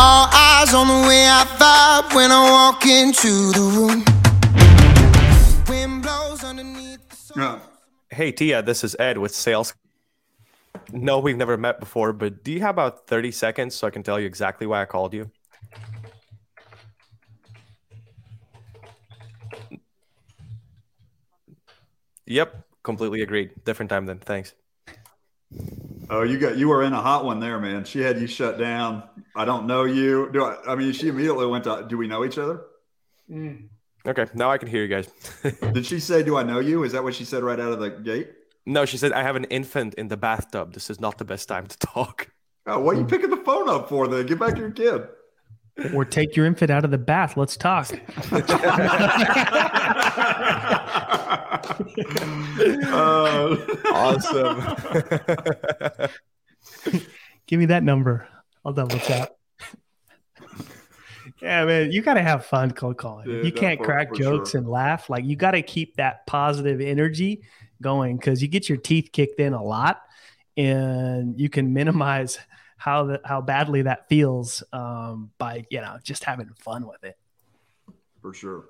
All eyes on the way I vibe when I walk into the room. Wind blows underneath the Yeah. Hey, Tia, this is Ed with Sales. No, we've never met before, but do you have about 30 seconds so I can tell you exactly why I called you? Yep, completely agreed. Different time then. Thanks. Oh, you got you were in a hot one there, man. She had you shut down. I don't know you. Do I? I mean, she immediately went to. Do we know each other? Mm. Okay, now I can hear you guys. Did she say, "Do I know you"? Is that what she said right out of the gate? no, she said, I have an infant in the bathtub. This is not the best time to talk. Oh, what are you picking the phone up for? Then get back to your kid. Or take your infant out of the bath. Let's talk. Uh, Awesome. Give me that number. I'll double tap. yeah, man, you got to have fun cold calling. Yeah, you can't crack jokes sure. and laugh. Like you got to keep that positive energy going because you get your teeth kicked in a lot, and you can minimize how the, how badly that feels um, by you know just having fun with it. for sure.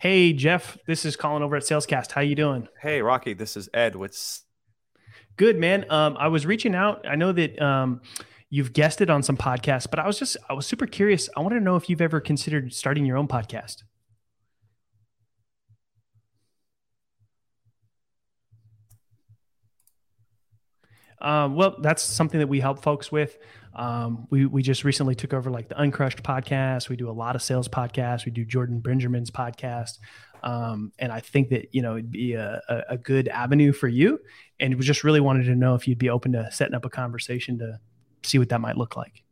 Hey Jeff, this is Collin over at Salescast. How you doing? hey, Rocky, this is Ed What's Good man. Um, I was reaching out. I know that um, you've guested on some podcasts, but I was just I was super curious. I wanted to know if you've ever considered starting your own podcast. Um, well, that's something that we help folks with. Um, we we just recently took over like the Uncrushed podcast. We do a lot of sales podcasts. We do Jordan Benjamin's podcast, um, and I think that you know it'd be a, a, good avenue for you. And we just really wanted to know if you'd be open to setting up a conversation to see what that might look like.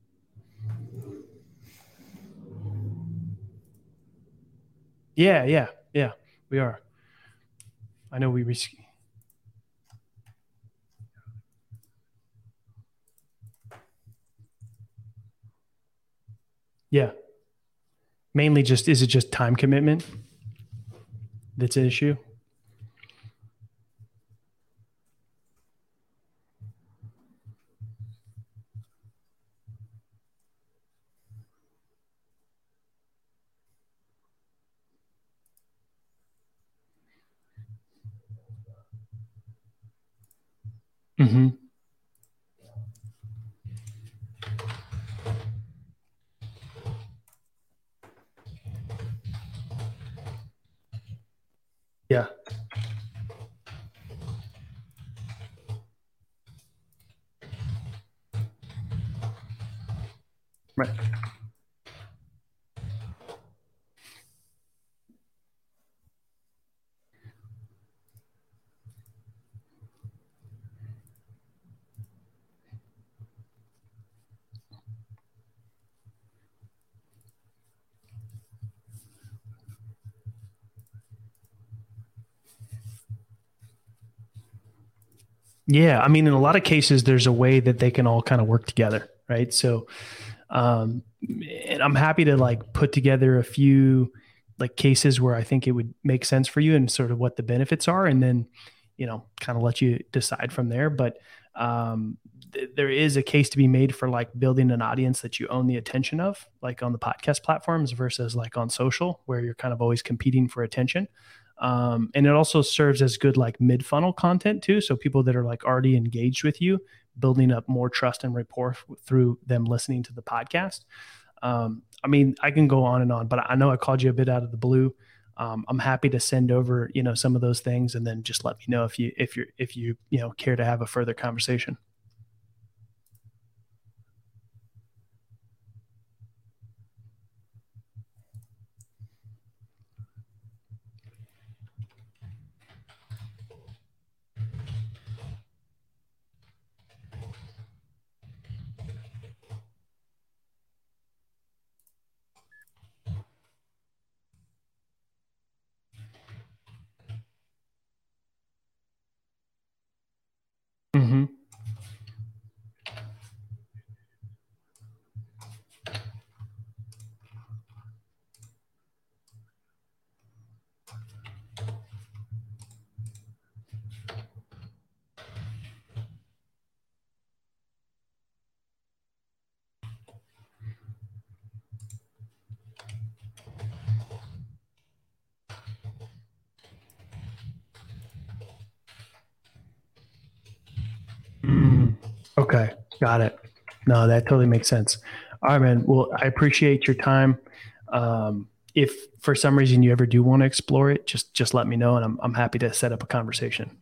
Yeah, yeah, yeah. We are. I know we. Yeah. Mainly just is it just time commitment that's an issue? Mm-hmm. Yeah. Right. Yeah, I mean, in a lot of cases, there's a way that they can all kind of work together, right? So, um, and I'm happy to like put together a few like cases where I think it would make sense for you and sort of what the benefits are, and then you know, kind of let you decide from there. But um, th- there is a case to be made for like building an audience that you own the attention of, like on the podcast platforms versus like on social, where you're kind of always competing for attention. Um, and it also serves as good like mid funnel content too. So people that are like already engaged with you, building up more trust and rapport through them listening to the podcast. Um, I mean, I can go on and on, but I know I called you a bit out of the blue. Um, I'm happy to send over, you know, some of those things, and then just let me know if you if you're if you you know care to have a further conversation. Mm-hmm. Okay, got it. No, that totally makes sense. All right, man. Well, I appreciate your time. Um, if for some reason you ever do want to explore it, just just let me know, and I'm I'm happy to set up a conversation.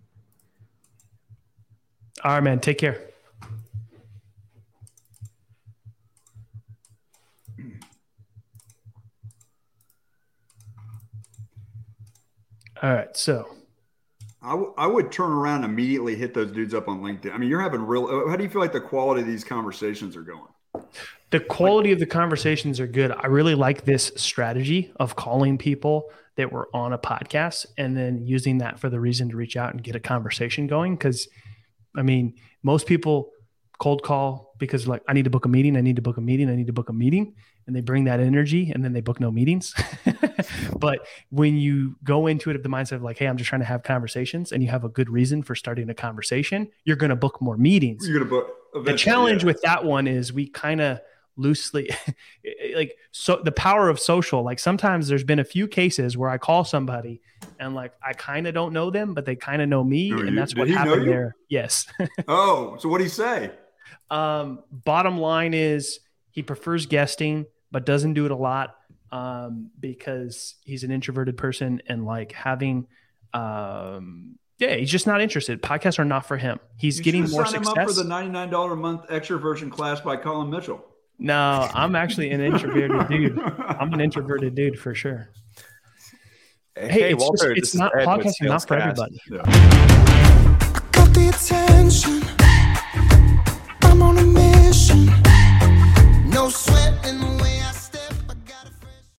All right, man. Take care. All right, so I, w- I would turn around and immediately hit those dudes up on LinkedIn. I mean, you're having real. uh, How do you feel like the quality of these conversations are going? the quality of the conversations are good. I really like this strategy of calling people that were on a podcast and then using that for the reason to reach out and get a conversation going. Because, I mean, most people cold call because like I need to book a meeting, I need to book a meeting, I need to book a meeting, and they bring that energy and then they book no meetings. but when you go into it of the mindset of like, hey, I'm just trying to have conversations, and you have a good reason for starting a conversation, you're going to book more meetings You're gonna book. the challenge yeah. with that one is we kind of loosely like so the power of social like sometimes there's been a few cases where i call somebody and like i kind of don't know them but they kind of know me and that's what happened there yes Oh, so what do you say? Um bottom line is he prefers guesting but doesn't do it a lot um because he's an introverted person and like having um yeah he's just not interested podcasts are not for him he's You getting should've more signed him success up for the ninety nine dollar a month extroversion class by Collin Mitchell. No, I'm actually an introverted dude. I'm an introverted dude for sure. Hey, it's, just, it's not Ed with podcasting, not for Salescast. everybody. Yeah. Got the attention